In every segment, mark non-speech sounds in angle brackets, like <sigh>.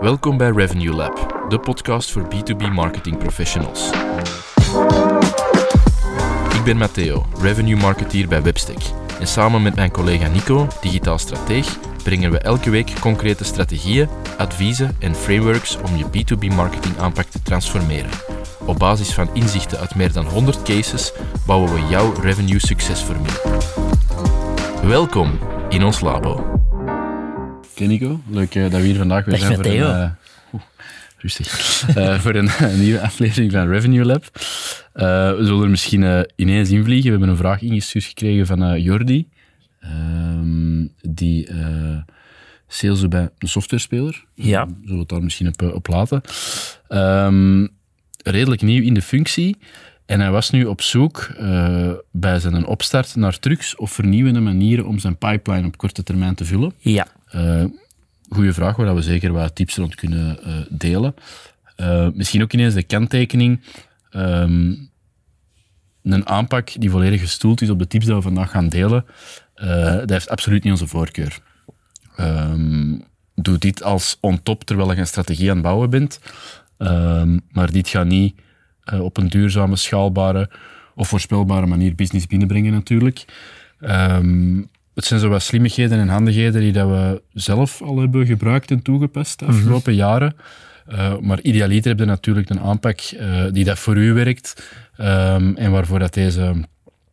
Welkom bij Revenue Lab, de podcast voor B2B marketing professionals. Ik ben Matteo, revenue marketeer bij Webstack. En samen met mijn collega Nico, digitaal strateeg, brengen we elke week concrete strategieën, adviezen en frameworks om je B2B marketing aanpak te transformeren. Op basis van inzichten uit meer dan 100 cases bouwen we jouw revenue succesformule. Welkom in ons labo. Oké Nico, leuk eh, dat we hier vandaag weer Dag, zijn voor een, eh, oeh, rustig, Eh, voor een, <laughs> een nieuwe aflevering van Revenue Lab. We zullen er misschien ineens invliegen. We hebben een vraag ingestuurd gekregen van Jordi, ehm, die sales bij een softwarespeler. Ja. Zullen we het daar misschien op, op laten. Ehm, redelijk nieuw in de functie. En hij was nu op zoek eh, bij zijn opstart naar trucs of vernieuwende manieren om zijn pipeline op korte termijn te vullen. Ja, Uh, goeie vraag, waar we zeker wat tips rond kunnen eh, delen. Misschien ook ineens de kanttekening. ehm, een aanpak die volledig gestoeld is op de tips die we vandaag gaan delen, dat heeft absoluut niet onze voorkeur. Um, doe dit als on top terwijl je een strategie aan het bouwen bent. Um, maar dit gaat niet uh, op een duurzame, schaalbare of voorspelbare manier business binnenbrengen natuurlijk. Um, het zijn zo wat slimmigheden en handigheden die dat we zelf al hebben gebruikt en toegepast de afgelopen mm -hmm. jaren. Uh, maar idealiter heb je natuurlijk een aanpak uh, die dat voor u werkt um, en waarvoor dat deze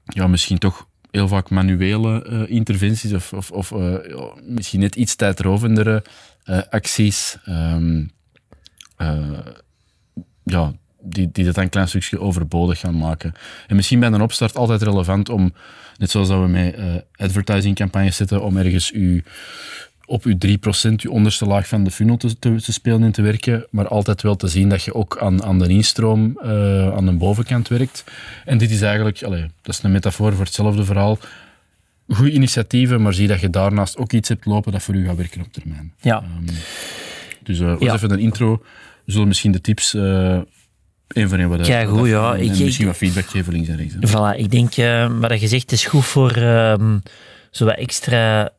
ja, misschien toch heel vaak manuele uh, interventies of, of, of misschien net iets tijdrovendere acties um, ja, die, die dat een klein stukje overbodig gaan maken. En misschien bij een opstart altijd relevant om, net zoals dat we met uh, advertising campagnes zitten, om ergens u, op uw 3% uw onderste laag van de funnel te, te, te, spelen en te werken, maar altijd wel te zien dat je ook aan, aan de instroom uh, aan de bovenkant werkt. En dit is eigenlijk, allez, dat is een metafoor voor hetzelfde verhaal. Goede initiatieven, maar zie dat je daarnaast ook iets hebt lopen dat voor u gaat werken op termijn. Ja. Um, dus uh, ja. even een intro. We zullen misschien de tips een van wat ja, goed, ja. En, ik, misschien wat feedback geven links en rechts. Hè. Voilà, ik denk, uh, wat je zegt, is goed voor uh, zo wat extra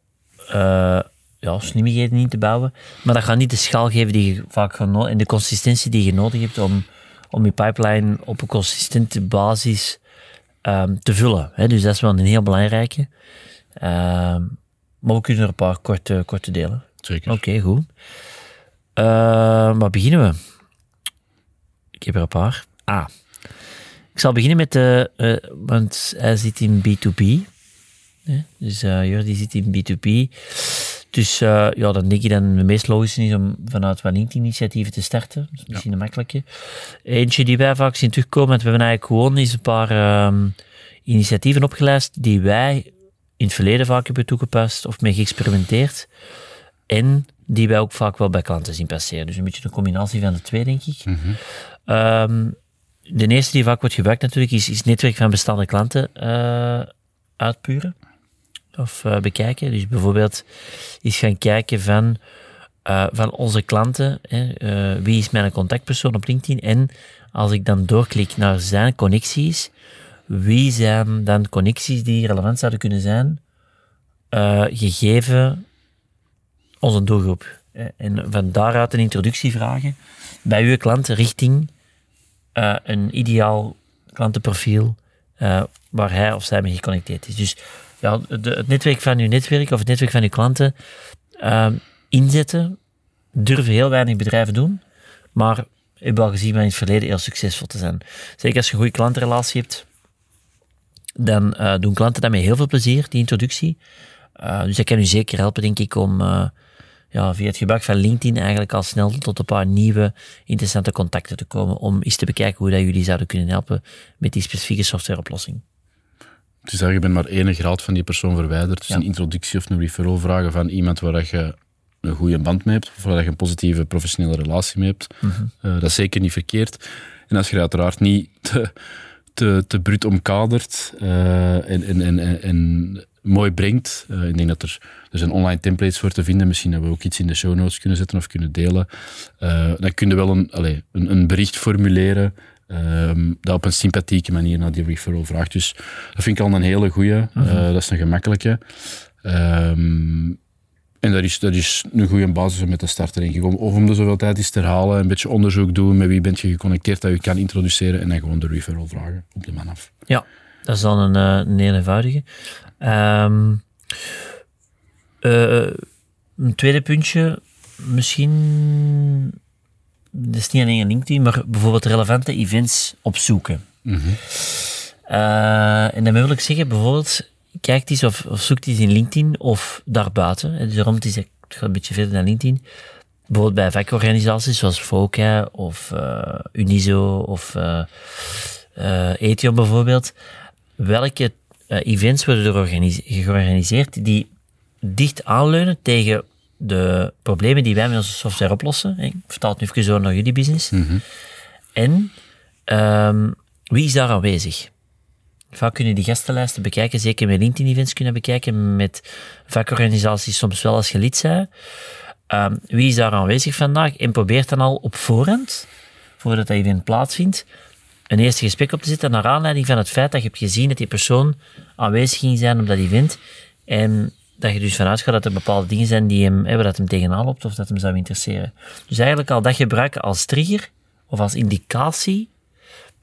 uh, ja, slimmigheden in te bouwen. Maar dat gaat niet de schaal geven die je vaak gaat en de consistentie die je nodig hebt om, om je pipeline op een consistente basis um, te vullen. Hè. Dus dat is wel een heel belangrijke. maar we kunnen er een paar korte, korte delen. Zeker. Oké, okay, goed. waar beginnen we? Ik heb er een paar. Ah. Ik zal beginnen met de... Uh, want hij zit in B2B. Hè? Dus uh, Jordi zit in B2B. Dus uh, ja, dan denk ik dat het meest logische is om vanuit wat LinkedIn-initiatieven te starten. Dat is misschien ja. een makkelijke. Eentje die wij vaak zien terugkomen, want we hebben eigenlijk gewoon eens een paar um, initiatieven opgelijst die wij in het verleden vaak hebben toegepast of mee geëxperimenteerd. En die wij ook vaak wel bij klanten zien passeren. Dus een beetje een combinatie van de twee, denk ik. Mm -hmm. Um, de eerste die vaak wordt gebruikt natuurlijk is, is netwerk van bestaande klanten uh, uitpuren of uh, bekijken. Dus bijvoorbeeld eens gaan kijken van, uh, van onze klanten, hè, wie is mijn contactpersoon op LinkedIn en als ik dan doorklik naar zijn connecties, wie zijn dan connecties die relevant zouden kunnen zijn gegeven onze doelgroep. En van daaruit een introductie vragen bij uw klanten richting uh, een ideaal klantenprofiel uh, waar hij of zij mee geconnecteerd is. Dus ja, het netwerk van uw netwerk of het netwerk van uw klanten uh, inzetten, durven heel weinig bedrijven doen, maar hebben al gezien in het verleden heel succesvol te zijn. Zeker als je een goede klantenrelatie hebt, dan doen klanten daarmee heel veel plezier, die introductie. Dus dat kan u zeker helpen, denk ik, om ja, via het gebruik van LinkedIn eigenlijk al snel tot een paar nieuwe interessante contacten te komen om eens te bekijken hoe dat jullie zouden kunnen helpen met die specifieke softwareoplossing. Dus je bent maar één graad van die persoon verwijderd. Dus ja. een introductie of een referral vragen van iemand waar je een goede band mee hebt, of waar je een positieve professionele relatie mee hebt. Mm -hmm. uh, dat is zeker niet verkeerd. En als je uiteraard niet te, te, te bruut omkadert uh, en, en, en, en mooi brengt. Uh, ik denk dat er, er zijn online templates voor te vinden. Misschien hebben we ook iets in de show notes kunnen zetten of kunnen delen. Uh, dan kun je wel een, allez, een, een bericht formuleren um, dat op een sympathieke manier naar die referral vraagt. Dus dat vind ik al een hele goeie. Uh, mm -hmm. dat is een gemakkelijke. Um, En dat is, dat is een goede basis om met te starten, denk ik. Om, of om de zoveel tijd eens te herhalen, een beetje onderzoek doen, met wie bent je geconnecteerd dat je kan introduceren en dan gewoon de referral vragen op de man af. Ja, dat is dan een, eh, een eenvoudige. Ehm, eh, een tweede puntje, misschien, dat is niet alleen een LinkedIn, maar bijvoorbeeld relevante events opzoeken. Eh, en dan wil ik zeggen, bijvoorbeeld, kijk eens of, of zoek eens in LinkedIn of daarbuiten. Dus daarom is het gaat een beetje verder dan LinkedIn. Bijvoorbeeld bij vakorganisaties zoals FOCA of eh, Unizo of uh, Ethion bijvoorbeeld. Welke events worden er georganiseerd die dicht aanleunen tegen de problemen die wij met onze software oplossen. Ik vertaal het nu even zo naar jullie business. En um, wie is daar aanwezig? Vaak kunnen die gastenlijsten bekijken, zeker met LinkedIn-events kunnen bekijken, met vakorganisaties soms wel als je lid. Um, wie is daar aanwezig vandaag? En probeert dan al op voorhand, voordat dat event plaatsvindt, een eerste gesprek op te zetten naar aanleiding van het feit dat je hebt gezien dat die persoon aanwezig ging zijn op dat event. En dat je dus vanuit gaat dat er bepaalde dingen zijn die hem, hè, dat hem tegenaan loopt of dat hem zou interesseren. Dus eigenlijk al dat gebruiken als trigger of als indicatie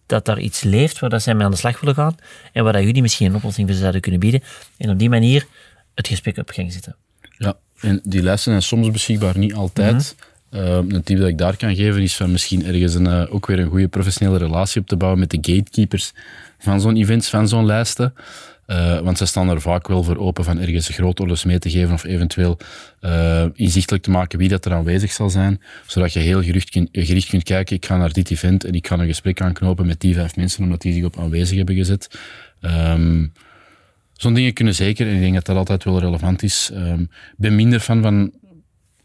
dat daar iets leeft waar dat zij mee aan de slag willen gaan en waar dat jullie misschien een oplossing voor zouden kunnen bieden. En op die manier het gesprek op gang zetten. Ja, en die lessen zijn soms beschikbaar, niet altijd. Uh, een tip dat ik daar kan geven is van misschien ergens een, uh, ook weer een goede professionele relatie op te bouwen met de gatekeepers van zo'n events, van zo'n lijsten. Uh, want ze staan er vaak wel voor open van ergens grootorders mee te geven of eventueel uh, inzichtelijk te maken wie dat er aanwezig zal zijn, zodat je heel gericht, kun, gericht kunt kijken, ik ga naar dit event en ik ga een gesprek aanknopen met die vijf mensen, omdat die zich op aanwezig hebben gezet. Um, Zo'n dingen kunnen zeker, en ik denk dat dat altijd wel relevant is. Um, ik ben minder fan van,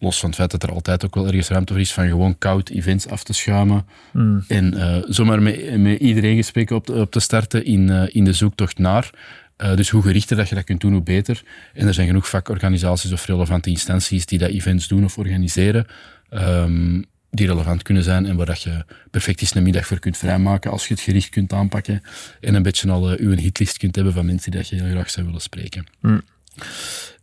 los van het feit dat er altijd ook wel ergens ruimte voor is, van gewoon koud events af te schuimen mm. en uh, zomaar met, met iedereen gesprekken op, op te starten in, uh, in de zoektocht naar. Uh, dus hoe gerichter dat je dat kunt doen, hoe beter. En er zijn genoeg vakorganisaties of relevante instanties die dat events doen of organiseren, um, die relevant kunnen zijn en waar dat je perfect eens een middag voor kunt vrijmaken als je het gericht kunt aanpakken en een beetje al uh, uw hitlist kunt hebben van mensen die dat je heel graag zou willen spreken. Mm.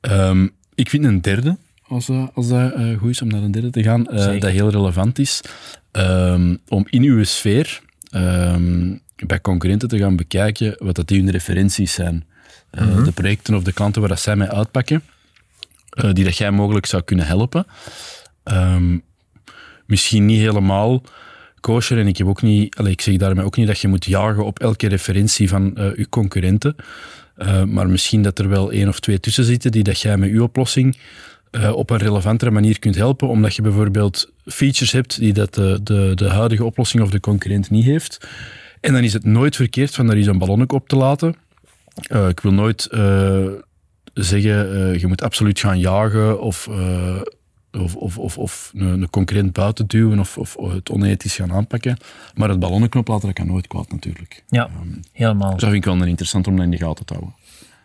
Um, ik vind een derde, als, als dat uh, goed is om naar een derde te gaan, dat heel relevant is, um, om in uw sfeer um, bij concurrenten te gaan bekijken wat dat die hun referenties zijn. Uh, mm -hmm. De projecten of de klanten waar dat zij mee uitpakken, uh, die dat jij mogelijk zou kunnen helpen. Um, misschien niet helemaal kosher en ik heb ook niet, allez, ik zeg daarmee ook niet dat je moet jagen op elke referentie van uh, je concurrenten. maar misschien dat er wel één of twee tussen zitten die dat jij met je oplossing op een relevantere manier kunt helpen, omdat je bijvoorbeeld features hebt die dat de, de, de huidige oplossing of de concurrent niet heeft. En dan is het nooit verkeerd van daar eens een ballonnetje op te laten. Uh, ik wil nooit uh, zeggen, je moet absoluut gaan jagen of, of, of, of, of een, een, concurrent buiten duwen of, of, het onethisch gaan aanpakken. Maar het ballonnetje oplaten, dat kan nooit kwaad natuurlijk. Ja, um, helemaal. Dus dat vind ik wel interessant om dat in de gaten te houden.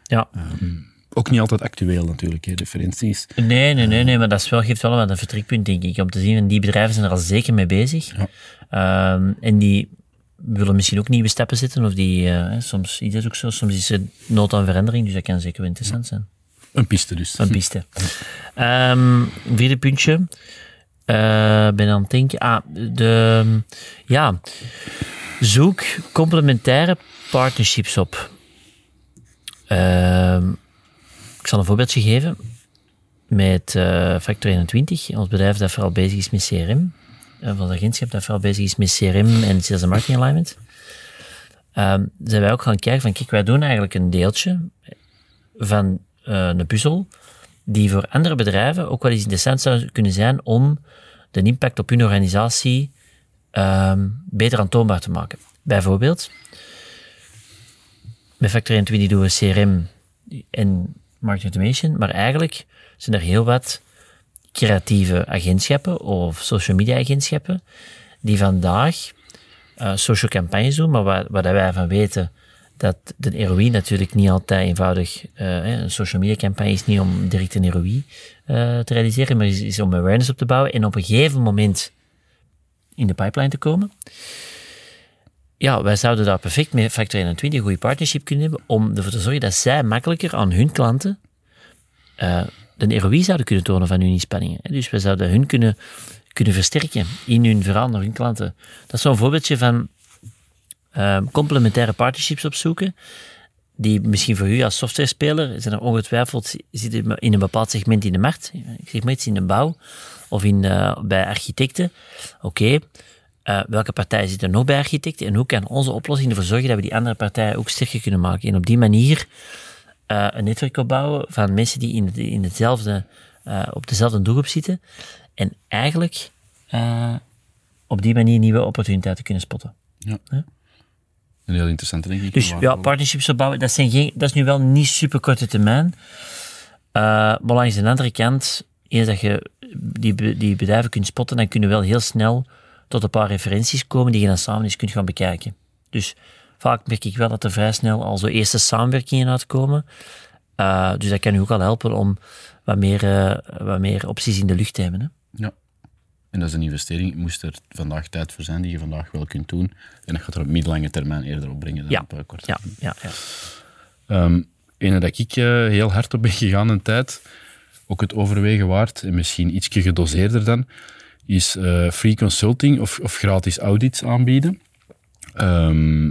Ja. Um, ook niet altijd actueel natuurlijk, hè, referenties. Nee, nee, nee, nee, maar dat is wel, geeft wel wat een vertrekpunt, denk ik. Om te zien, die bedrijven zijn er al zeker mee bezig. Ja. Um, en die willen misschien ook nieuwe stappen zetten. Of die, uh, soms is het ook zo, soms is er nood aan verandering, dus dat kan zeker wel interessant zijn. Een piste dus. Een piste. um, vierde puntje. Uh, ben aan het denken. Ah, de, ja. Zoek complementaire partnerships op. Uh, ik zal een voorbeeldje geven. Met uh, Factor 21, ons bedrijf dat vooral bezig is met CRM van het agentschap dat vooral bezig is met CRM en sales en marketing alignment, um, zijn wij ook gaan kijken van, kijk, wij doen eigenlijk een deeltje van uh, een puzzel die voor andere bedrijven ook wel eens interessant zou kunnen zijn om de impact op hun organisatie um, beter aantoonbaar te maken. Bijvoorbeeld, met Factor 21 doen we CRM en marketing automation, maar eigenlijk zijn er heel wat creatieve agentschappen of social media agentschappen die vandaag uh, social campagnes doen, maar waar, waar wij van weten dat de ROI natuurlijk niet altijd eenvoudig, uh, een social media campagne is niet om direct een ROI uh, te realiseren, maar is, is om awareness op te bouwen en op een gegeven moment in de pipeline te komen. Ja, wij zouden daar perfect met Factor 21 een goede partnership kunnen hebben om ervoor te zorgen dat zij makkelijker aan hun klanten uh, de ROI zouden kunnen tonen van hun inspanningen. Dus we zouden hun kunnen, kunnen versterken in hun verhaal naar hun klanten. Dat is zo'n voorbeeldje van ehm, complementaire partnerships opzoeken, die misschien voor u als softwarespeler, zijn ongetwijfeld, zitten in een bepaald segment in de markt, ik zeg maar iets in de bouw, of in, eh, bij architecten. Oké, eh, welke partij zit er nog bij architecten en hoe kan onze oplossing ervoor zorgen dat we die andere partijen ook sterker kunnen maken? En op die manier eh, een netwerk opbouwen van mensen die in, in hetzelfde, eh, op dezelfde doelgroep zitten en eigenlijk op die manier nieuwe opportuniteiten kunnen spotten. Een heel interessante, denk ik. Dus ja, partnerships opbouwen, dat, zijn geen, dat is nu wel niet super korte termijn. Maar langs de andere kant, eens dat je die, die bedrijven kunt spotten, dan kun je wel heel snel tot een paar referenties komen die je dan samen eens kunt gaan bekijken. Dus vaak merk ik wel dat er vrij snel al zo eerste samenwerkingen uitkomen. Eh, dus dat kan u ook al helpen om wat meer, eh, wat meer opties in de lucht te hebben. Hè? Ja. En dat is een investering. Moest er vandaag tijd voor zijn die je vandaag wel kunt doen. En dat gaat er op middellange termijn eerder opbrengen dan Ja. op eh, korte Ja, termijn. ja, ja. Ehm ene dat ik heel hard op ben gegaan een tijd, ook het overwegen waard, en misschien ietsje gedoseerder dan, is eh, free consulting of, of gratis audits aanbieden. Ehm,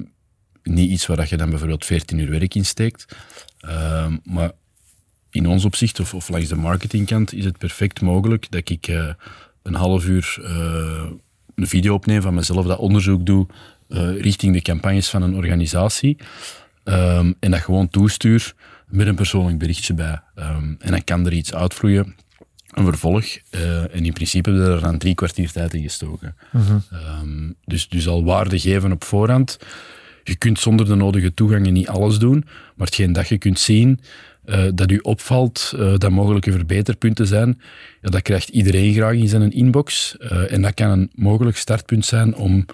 niet iets waar je dan bijvoorbeeld 14 uur werk in steekt, Ehm, maar in ons opzicht, of, langs de marketingkant, is het perfect mogelijk dat ik eh, een half uur eh, een video opneem van mezelf, dat onderzoek doe richting de campagnes van een organisatie. Ehm, en dat gewoon toestuur met een persoonlijk berichtje bij. En dan kan er iets uitvloeien, een vervolg. eh, en in principe hebben we er dan drie kwartier tijd in gestoken. Ehm, dus, dus al waarde geven op voorhand. Je kunt zonder de nodige toegangen niet alles doen, maar hetgeen dat je kunt zien, eh, dat u opvalt, eh, dat mogelijke verbeterpunten zijn, ja, dat krijgt iedereen graag in zijn inbox. En dat kan een mogelijk startpunt zijn om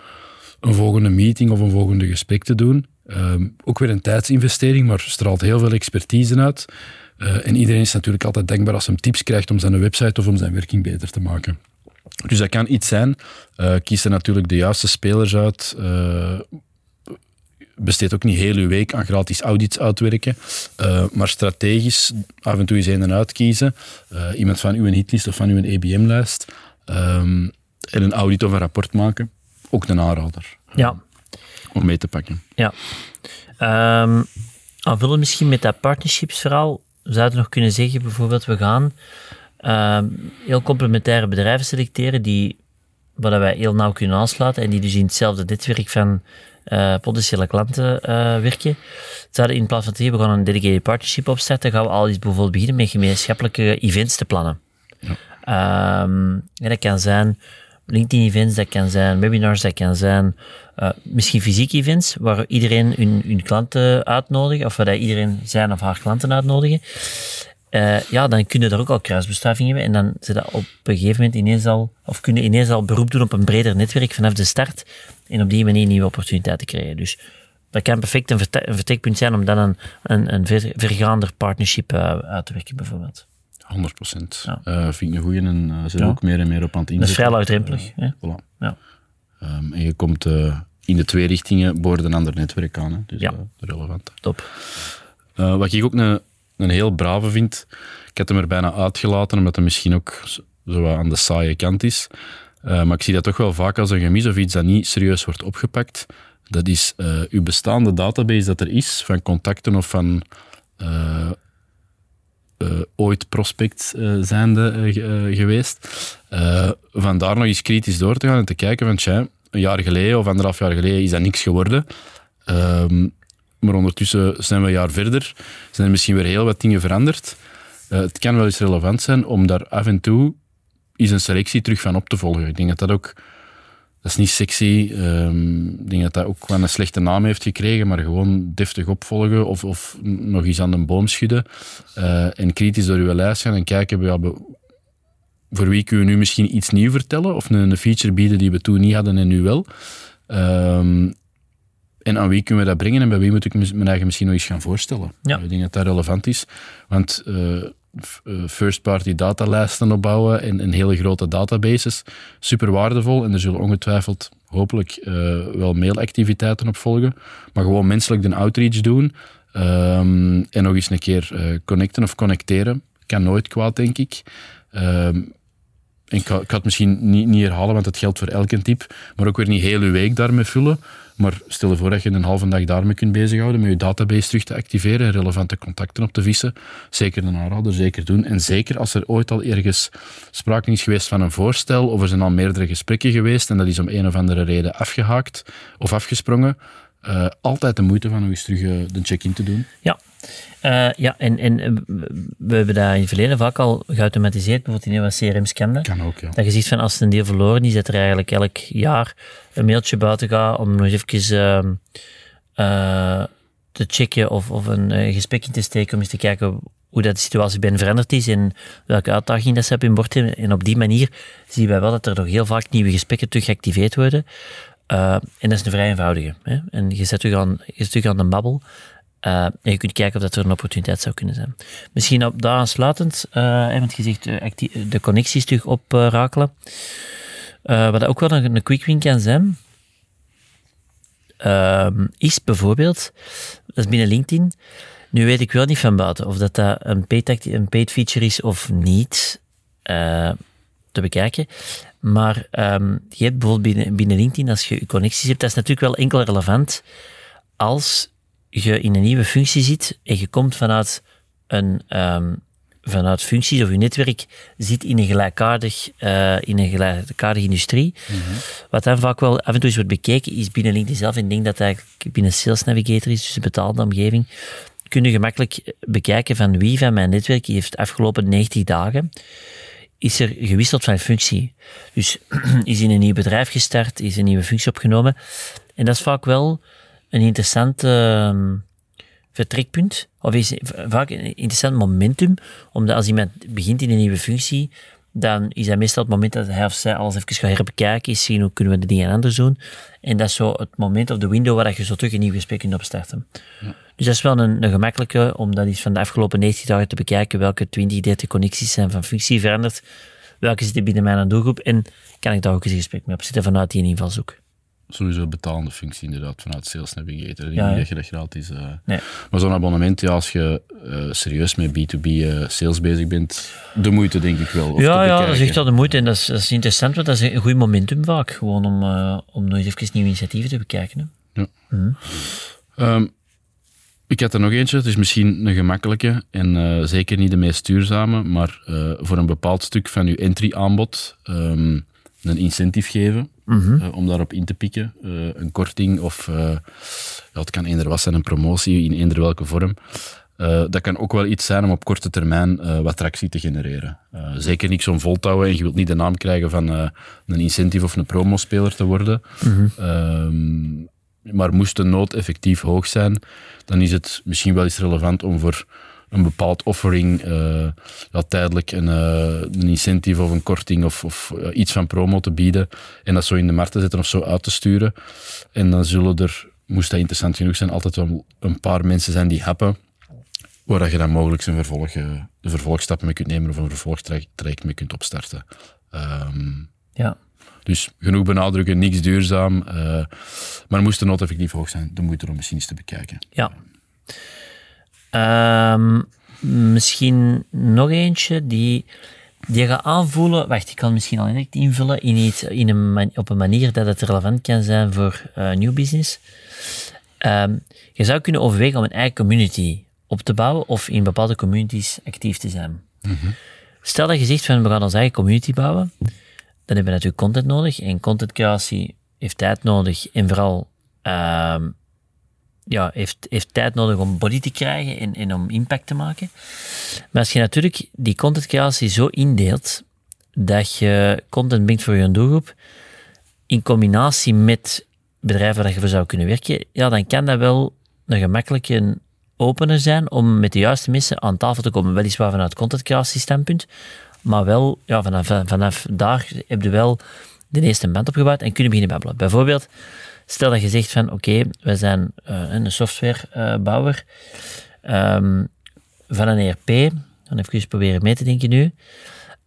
een volgende meeting of een volgende gesprek te doen. Ehm, ook weer een tijdsinvestering, maar straalt heel veel expertise uit. Eh, en iedereen is natuurlijk altijd dankbaar als hij tips krijgt om zijn website of om zijn werking beter te maken. Dus dat kan iets zijn. Eh, kies er natuurlijk de juiste spelers uit. Eh, besteed ook niet heel uw week aan gratis audits uitwerken, maar strategisch af en toe eens een en uitkiezen. Iemand van uw hitlist of van uw EBM-lijst. ehm, en een audit of een rapport maken. Ook een aanrader ja. om mee te pakken. Ja. Aanvullen misschien met dat partnerships-verhaal, zouden we nog kunnen zeggen, bijvoorbeeld, we gaan ehm, heel complementaire bedrijven selecteren die, waar wij heel nauw kunnen aansluiten en die dus in hetzelfde netwerk van eh, potentiële klanten eh, werken. Zouden in plaats van te zeggen, we gaan een dedicated partnership opzetten, gaan we al eens bijvoorbeeld beginnen met gemeenschappelijke events te plannen. Ehm, ja, dat kan zijn LinkedIn-events, dat kan zijn webinars, dat kan zijn eh, misschien fysieke events, waar iedereen hun, hun klanten uitnodigen, of waar iedereen zijn of haar klanten uitnodigen. Eh, ja, dan kun je daar ook al kruisbestuiving hebben en dan zit dat op een gegeven moment ineens al, of kunnen ineens al beroep doen op een breder netwerk vanaf de start en op die manier nieuwe opportuniteiten krijgen. Dus dat kan perfect een, verte- een vertrekpunt zijn om dan een, een, een ver, vergaander partnership eh, uit te werken, bijvoorbeeld. 100 procent. Ja. vind ik een goeie en uh, zijn Ja. ook meer en meer op aan het inzetten. Dat is vrij hè? Voilà. Ja. Ehm, en je komt eh, in de twee richtingen boord een ander netwerk aan. Hè. Dus Ja. eh, relevant. Top. Eh, wat ik ook een, een heel brave vind, ik had hem er bijna uitgelaten, omdat hij misschien ook zo aan de saaie kant is. Eh, maar ik zie dat toch wel vaak als een gemis of iets dat niet serieus wordt opgepakt. Dat is eh, uw bestaande database dat er is, van contacten of van eh, eh, ooit prospect eh, zijnde eh, ge- eh, geweest. Eh, van daar nog eens kritisch door te gaan en te kijken van, tja, een jaar geleden of anderhalf jaar geleden is dat niks geworden. Ehm, maar ondertussen zijn we een jaar verder, zijn er misschien weer heel wat dingen veranderd. Eh, het kan wel eens relevant zijn om daar af en toe eens een selectie terug van op te volgen. Ik denk dat dat ook, dat is niet sexy, Ehm, ik denk dat dat ook wel een slechte naam heeft gekregen, maar gewoon deftig opvolgen of, of nog eens aan de boom schudden eh, en kritisch door uw lijst gaan en kijken, ja, voor wie kunnen we nu misschien iets nieuw vertellen of een, een feature bieden die we toen niet hadden en nu wel. Ehm, en aan wie kunnen we dat brengen en bij wie moet ik mijn eigen misschien nog eens gaan voorstellen? Ja. Ik denk dat dat relevant is, want eh, first-party datalijsten opbouwen en, en hele grote databases, super waardevol en er zullen ongetwijfeld hopelijk eh, wel mailactiviteiten op volgen, maar gewoon menselijk de outreach doen ehm, en nog eens een keer eh, connecten of connecteren. Kan nooit kwaad, denk ik. Ehm, ik, ga, het misschien niet, niet herhalen, want het geldt voor elke tip, maar ook weer niet heel uw week daarmee vullen. Maar stel je voor dat je een halve dag daarmee kunt bezighouden, met je database terug te activeren en relevante contacten op te vissen. Zeker een aanrader, zeker doen. En zeker als er ooit al ergens sprake is geweest van een voorstel, of er zijn al meerdere gesprekken geweest en dat is om een of andere reden afgehaakt of afgesprongen, uh, altijd de moeite van nog eens terug uh, de check-in te doen. Ja, uh, ja en, en we hebben dat in het verleden vaak al geautomatiseerd, bijvoorbeeld in een CRM scannen. Kan ook, ja. Dat je ziet van als het een deel verloren is, dat er eigenlijk elk jaar een mailtje buiten gaat om nog even te checken of, of een gesprek in te steken om eens te kijken hoe dat de situatie bij veranderd is en welke uitdagingen dat ze op hun bord hebben. En op die manier zien wij wel dat er nog heel vaak nieuwe gesprekken terug geactiveerd worden. Uh, en dat is een vrij eenvoudige. Hè? En je zet terug aan, je aan de babbel. Uh, en je kunt kijken of dat er een opportuniteit zou kunnen zijn. Misschien op daar aansluitend, uh, want je zegt de connecties terug oprakelen. wat ook wel een, quick win kan zijn, ehm, is bijvoorbeeld, dat is binnen LinkedIn, nu weet ik wel niet van buiten of dat, dat een een paid feature is of niet te bekijken. Maar um, je hebt bijvoorbeeld binnen, binnen LinkedIn, als je connecties hebt, dat is natuurlijk wel enkel relevant als je in een nieuwe functie zit en je komt vanuit een um, vanuit functies of je netwerk zit in een gelijkaardig, uh, in een gelijkaardige industrie. Mm -hmm. Wat dan vaak wel af en toe eens wordt bekeken, is binnen LinkedIn zelf, en ik denk dat dat eigenlijk binnen Sales Navigator is, dus een betaalde omgeving, kun je gemakkelijk bekijken van wie van mijn netwerk heeft afgelopen 90 dagen is er gewisseld van functie. Dus <clears throat> is in een nieuw bedrijf gestart, is een nieuwe functie opgenomen. En dat is vaak wel een interessant uh, vertrekpunt, of is vaak een interessant momentum, omdat als iemand begint in een nieuwe functie, dan is dat meestal het moment dat hij of zij alles even gaat herbekijken, is zien hoe kunnen we de dingen anders doen. En dat is zo het moment of de window waar je zo terug een nieuw gesprek kunt opstarten. Ja. Dus dat is wel een, een gemakkelijke, om dat eens van de afgelopen 90 dagen te bekijken, welke 20, 30 connecties zijn van functie veranderd, welke zitten binnen mijn doelgroep, en kan ik daar ook eens een gesprek mee opzetten vanuit die invalshoek sowieso betalende functie inderdaad vanuit Sales Navigator. Ik ja, denk dat je dat gratis... Uh, nee. Maar zo'n abonnement, ja, als je uh, serieus met B2B uh, sales bezig bent, de moeite denk ik wel. Ja, ja, dat is echt wel de moeite en dat is, dat is, interessant, want dat is een goed momentum vaak, gewoon om, om nog even nieuwe initiatieven te bekijken. Hè. Ja. Mm. Um, ik had er nog eentje, het is misschien een gemakkelijke en zeker niet de meest duurzame, maar voor een bepaald stuk van uw entry-aanbod um, een incentive geven mm om daarop in te pikken. Uh, een korting of uh, ja, het kan eender was zijn, een promotie in eender welke vorm. dat kan ook wel iets zijn om op korte termijn wat tractie te genereren. zeker niet zo'n voltouwen en je wilt niet de naam krijgen van een incentive of een promospeler te worden. Mm -hmm. maar moest de nood effectief hoog zijn, dan is het misschien wel eens relevant om voor een bepaald offering, uh, ja, tijdelijk een, uh, een, incentive of een korting of, of uh, iets van promo te bieden en dat zo in de markt te zetten of zo uit te sturen. En dan zullen er, moest dat interessant genoeg zijn, altijd wel een paar mensen zijn die happen, waar je dan mogelijk een vervolg, de vervolgstappen mee kunt nemen of een vervolgtraject mee kunt opstarten. Um, ja. Dus genoeg benadrukken, niks duurzaam. maar moest de nood effectief hoog zijn, dan moet er om misschien eens te bekijken. Ja. Um, misschien nog eentje die, die je gaat aanvoelen. Wacht, ik kan misschien al direct invullen in iets, in een, op een manier dat het relevant kan zijn voor uh, nieuw business. Um, je zou kunnen overwegen om een eigen community op te bouwen of in bepaalde communities actief te zijn. Mm -hmm. Stel dat je zegt van we gaan onze eigen community bouwen, dan hebben we natuurlijk content nodig en content creatie heeft tijd nodig en vooral um, ja, heeft, heeft tijd nodig om body te krijgen en, en om impact te maken. Maar als je natuurlijk die content creatie zo indeelt dat je content brengt voor je doelgroep, in combinatie met bedrijven waar je voor zou kunnen werken, ja, dan kan dat wel een gemakkelijke opener zijn om met de juiste mensen aan tafel te komen. Weliswaar vanuit content creatie standpunt, maar wel ja, vanaf, vanaf daar heb je wel de eerste band opgebouwd en kunnen beginnen babbelen. Bijvoorbeeld, Stel dat je zegt van oké, okay, wij zijn uh, een softwarebouwer um, van een ERP. Dan even proberen mee te denken nu.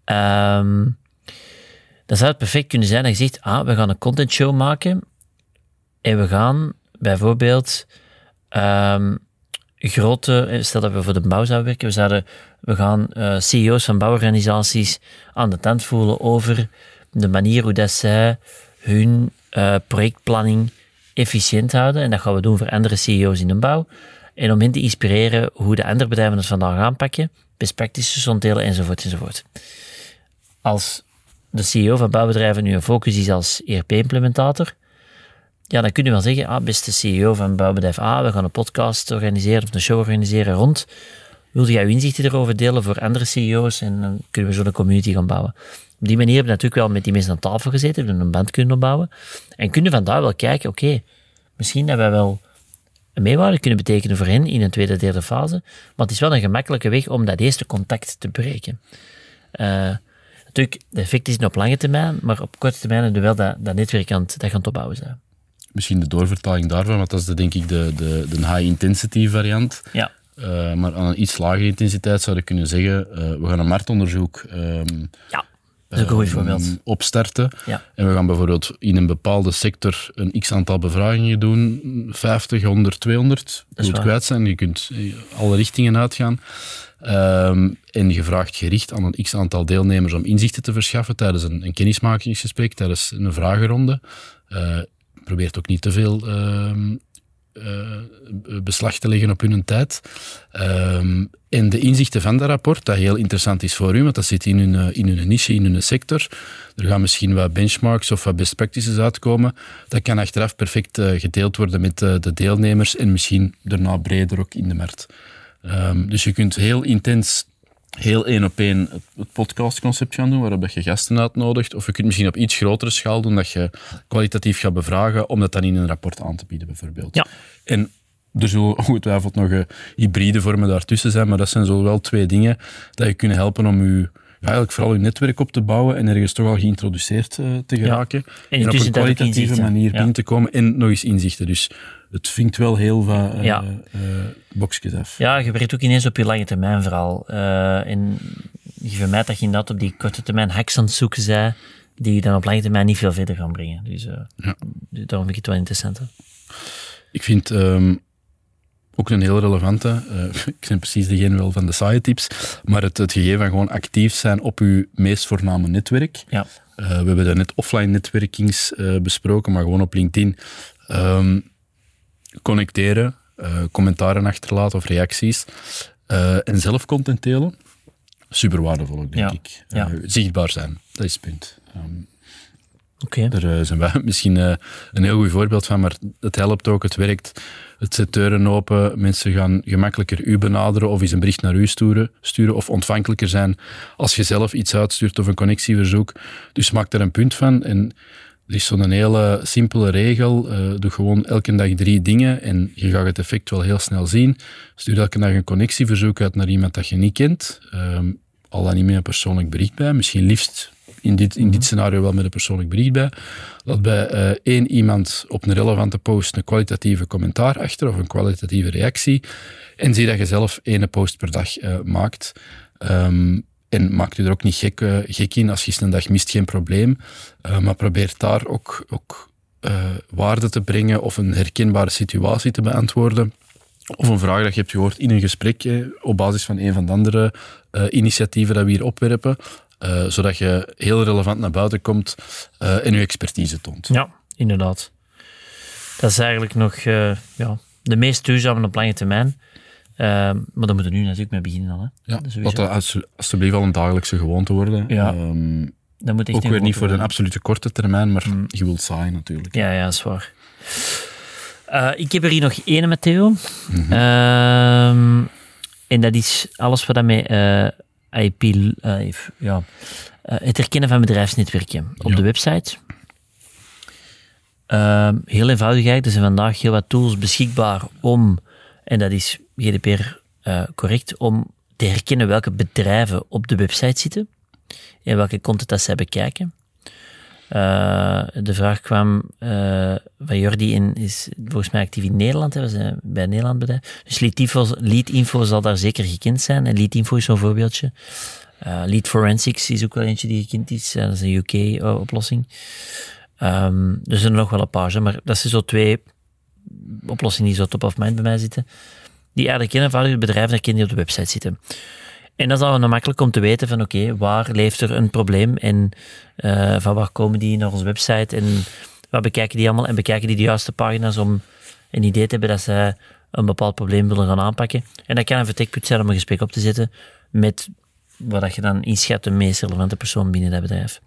Um, dan zou het perfect kunnen zijn dat je zegt, ah, we gaan een content show maken en we gaan bijvoorbeeld um, grote, eh, stel dat we voor de bouw zouden werken, we, zouden, we gaan uh, CEO's van bouworganisaties aan de tand voelen over de manier hoe dat zij hun uh, projectplanning efficiënt houden. En dat gaan we doen voor andere CEO's in de bouw. En om hen te inspireren hoe de andere bedrijven het vandaag aanpakken, best practices ontdelen enzovoort enzovoort. Als de CEO van bouwbedrijven nu een focus is als ERP-implementator, ja, dan kun je wel zeggen, ah, beste CEO van bouwbedrijf A, we gaan een podcast organiseren of een show organiseren rond. Wil jij inzichten erover delen voor andere CEO's en dan kunnen we zo een community gaan bouwen. Op die manier hebben we natuurlijk wel met die mensen aan tafel gezeten, hebben een band kunnen opbouwen en kunnen vandaar wel kijken, oké, misschien hebben wij wel een meewaarde kunnen betekenen voor hen in een tweede, derde fase, maar het is wel een gemakkelijke weg om dat eerste contact te breken. Uh, natuurlijk, de effect is niet op lange termijn, maar op korte termijn hebben we wel dat, dat netwerk aan het, dat gaan opbouwen zijn misschien de doorvertaling daarvan, want dat is de, denk ik de, de, de high-intensity variant. Ja. Uh, maar aan een iets lagere intensiteit zou je kunnen zeggen, uh, we gaan een marktonderzoek um, ja, dat is een goed voorbeeld. Um, opstarten. Ja. En we gaan bijvoorbeeld in een bepaalde sector een x-aantal bevragingen doen, 50, 100, 200, je moet kwijt zijn, je kunt alle richtingen uitgaan. Um, en je vraagt gericht aan een x-aantal deelnemers om inzichten te verschaffen tijdens een, een kennismakingsgesprek, tijdens een vragenronde. Uh, probeert ook niet te veel uh, uh, beslag te leggen op hun tijd. Um, en de inzichten van dat rapport, dat heel interessant is voor u, want dat zit in hun, eh, in hun niche, in hun sector. Er gaan misschien wat benchmarks of wat best practices uitkomen. Dat kan achteraf perfect uh, gedeeld worden met de deelnemers en misschien daarna breder ook in de markt. Um, dus je kunt heel intens heel één op één het podcastconcept gaan doen, waarop je gasten uitnodigt. Of je kunt misschien op iets grotere schaal doen, dat je kwalitatief gaat bevragen, om dat dan in een rapport aan te bieden, bijvoorbeeld. Ja. En er zullen <laughs> ongetwijfeld nog uh, hybride vormen daartussen zijn, maar dat zijn zo wel twee dingen dat je kunnen helpen om je ja, eigenlijk vooral je netwerk op te bouwen en ergens toch al geïntroduceerd uh, te geraken. En, en op een kwalitatieve manier binnen te komen en nog eens inzichten. Dus het vinkt wel heel wat uh, ja. uh, boxjes af. Ja, je werkt ook ineens op je lange termijn vooral. Uh, en je vermijdt dat je inderdaad op die korte termijn hacks aan het zoeken bent, die dan op lange termijn niet veel verder gaan brengen. Dus, ja. dus daarom vind ik het wel interessant. Hè? Ik vind um, ook een heel relevante, <laughs> ik ben precies degene wel van de side tips, maar het, het gegeven van gewoon actief zijn op uw meest voorname netwerk. Ja. we hebben daar net offline netwerkings besproken, maar gewoon op LinkedIn. Um, connecteren, uh, commentaren achterlaten of reacties uh, en zelf content delen. Super waardevol ook, denk ja. ik. Ja. Uh, zichtbaar zijn, dat is het punt. Um. Okay. Daar zijn wij <laughs> misschien een heel goed voorbeeld van, maar het helpt ook, het werkt. Het zet deuren open, mensen gaan gemakkelijker u benaderen of eens een bericht naar u sturen, sturen of ontvankelijker zijn als je zelf iets uitstuurt of een connectieverzoek. Dus maak er een punt van en er is zo'n hele simpele regel. Uh, doe gewoon elke dag drie dingen en je gaat het effect wel heel snel zien. Stuur elke dag een connectieverzoek uit naar iemand dat je niet kent. Um, al dan niet met een persoonlijk bericht bij. Misschien liefst in dit, in dit scenario wel met een persoonlijk bericht bij. Laat bij uh, één iemand op een relevante post een kwalitatieve commentaar achter of een kwalitatieve reactie. En zie dat je zelf één post per dag uh, maakt. Um, en maak je er ook niet gek, gek in. Als je een dag mist, geen probleem. Uh, maar probeer daar ook, ook uh, waarde te brengen of een herkenbare situatie te beantwoorden. Of een vraag dat je hebt gehoord in een gesprek op basis van een van de andere initiatieven dat we hier opwerpen. zodat je heel relevant naar buiten komt en je expertise toont. Ja, inderdaad. Dat is eigenlijk nog ja, de meest duurzame op lange termijn. Uh, maar daar moeten we nu natuurlijk mee beginnen dan. Hè? Ja, dat als, alsjeblieft al een dagelijkse gewoonte worden. Ja. Um, dat moet echt ook weer niet voor een absolute korte termijn, maar mm. je wilt saai natuurlijk. Ja, ja, dat is waar. Uh, ik heb er hier nog één, Matteo. Mm -hmm. uh, en dat is alles wat met uh, IP, ja, het herkennen van bedrijfsnetwerken op ja. de website. Ehm, heel eenvoudig eigenlijk. Er zijn vandaag heel wat tools beschikbaar om en dat is GDPR uh, correct, om te herkennen welke bedrijven op de website zitten en welke content dat zij bekijken. Uh, de vraag kwam uh, van Jordi in, is volgens mij actief in Nederland, hè, we zijn bij Nederland bedrijf. Dus lead info, lead info zal daar zeker gekend zijn. En lead info is zo'n voorbeeldje. Uh, lead forensics is ook wel eentje die gekend is. dat is een UK-oplossing. Um, dus er zijn nog wel een paar, maar dat zijn zo twee oplossingen die zo top of mind bij mij zitten. die eigenlijk een eenvoudig bedrijf herkennen die op de website zitten. En dat is dan makkelijk om te weten van oké, waar leeft er een probleem en uh, van waar komen die naar onze website en wat bekijken die allemaal en bekijken die de juiste pagina's om een idee te hebben dat ze een bepaald probleem willen gaan aanpakken. En dat kan een vertrekpunt zijn om een gesprek op te zetten met wat je dan inschat de meest relevante persoon binnen dat bedrijf.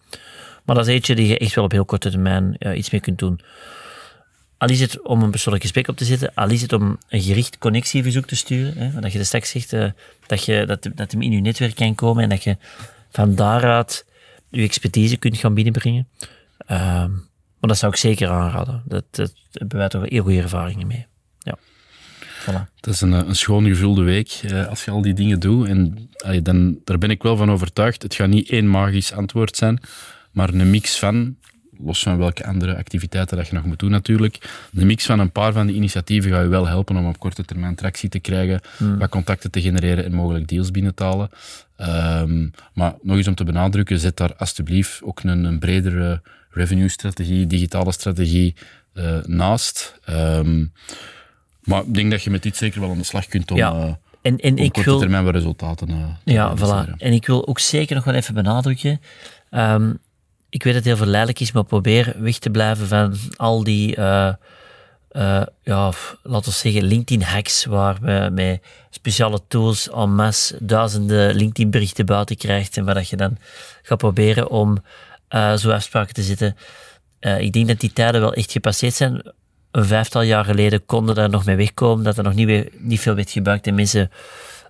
Maar dat is eentje die je echt wel op heel korte termijn uh, iets mee kunt doen. Al is het om een persoonlijk gesprek op te zetten, al is het om een gericht connectieverzoek te sturen, hè, dat je de straks zegt uh, dat, je, dat, dat hem in je netwerk kan komen en dat je van daaruit je expertise kunt gaan binnenbrengen. Uh, maar dat zou ik zeker aanraden. Dat, dat hebben wij toch heel goede ervaringen mee. Ja. Voilà. Het is een, een schoon gevulde week uh, als je al die dingen doet. En dan, daar ben ik wel van overtuigd. Het gaat niet één magisch antwoord zijn, maar een mix van los van welke andere activiteiten dat je nog moet doen natuurlijk. De mix van een paar van die initiatieven gaat je wel helpen om op korte termijn tractie te krijgen, hmm. wat contacten te genereren en mogelijk deals binnen te halen. Um, maar nog eens om te benadrukken, zet daar alsjeblieft ook een, een bredere revenue-strategie, digitale strategie uh, naast. Um, maar ik denk dat je met dit zeker wel aan de slag kunt om... Ja. Uh, en, en ik korte wil, termijn wat resultaten uh, Ja, voilà. En ik wil ook zeker nog wel even benadrukken. Um, ik weet dat het heel verleidelijk is, maar probeer weg te blijven van al die, uh, uh, ja, laten we zeggen, LinkedIn-hacks, waar we met speciale tools en masse duizenden LinkedIn-berichten buiten krijgt en waar dat je dan gaat proberen om uh, zo afspraken te zetten. ik denk dat die tijden wel echt gepasseerd zijn. Een vijftal jaar geleden konden daar nog mee wegkomen, dat er nog niet, weer, niet veel werd gebruikt en mensen...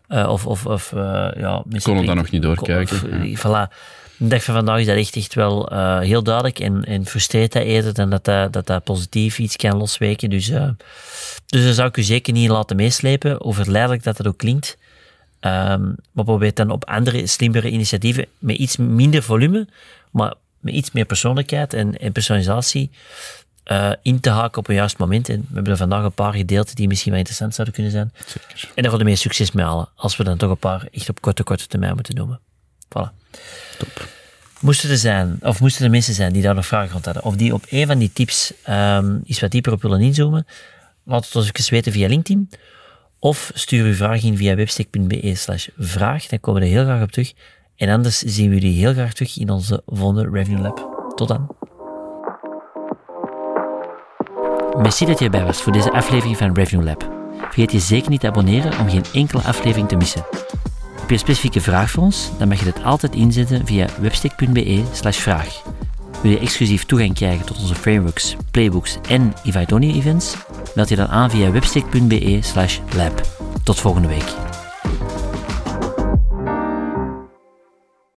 of, of, of ja, mensen konden daar nog niet doorkijken. Of, voilà dag van vandaag is dat echt, echt wel uh, heel duidelijk en, en frustreert dat eerder dan dat dat, dat, dat positief iets kan losweken. Dus, uh, dus zou ik u zeker niet laten meeslepen, overlijdelijk dat dat ook klinkt. Um, maar probeer dan op andere, slimmere initiatieven met iets minder volume, maar met iets meer persoonlijkheid en, en personalisatie uh, in te haken op een juist moment. En we hebben er vandaag een paar gedeeld die misschien wel interessant zouden kunnen zijn. Zeker. En daar gaan we meer succes mee halen, als we dan toch een paar echt op korte, korte termijn moeten noemen. Voilà. Top. Moesten er zijn, of moesten er mensen zijn die daar nog vragen rond hadden, of die op een van die tips um, iets wat dieper op willen inzoomen, laat het ons even weten via LinkedIn. Of stuur uw vraag in via webstack.be slash vraag. Dan komen we er heel graag op terug. En anders zien we jullie heel graag terug in onze volgende Revenue Lab. Tot dan. Merci dat je erbij was voor deze aflevering van Revenue Lab. Vergeet je zeker niet te abonneren om geen enkele aflevering te missen. Heb je een specifieke vraag voor ons? Dan mag je dit altijd inzetten via webstick.be vraag. Wil je exclusief toegang krijgen tot onze frameworks, playbooks en Ivaidonia events? Meld je dan aan via webstick.be lab. Tot volgende week.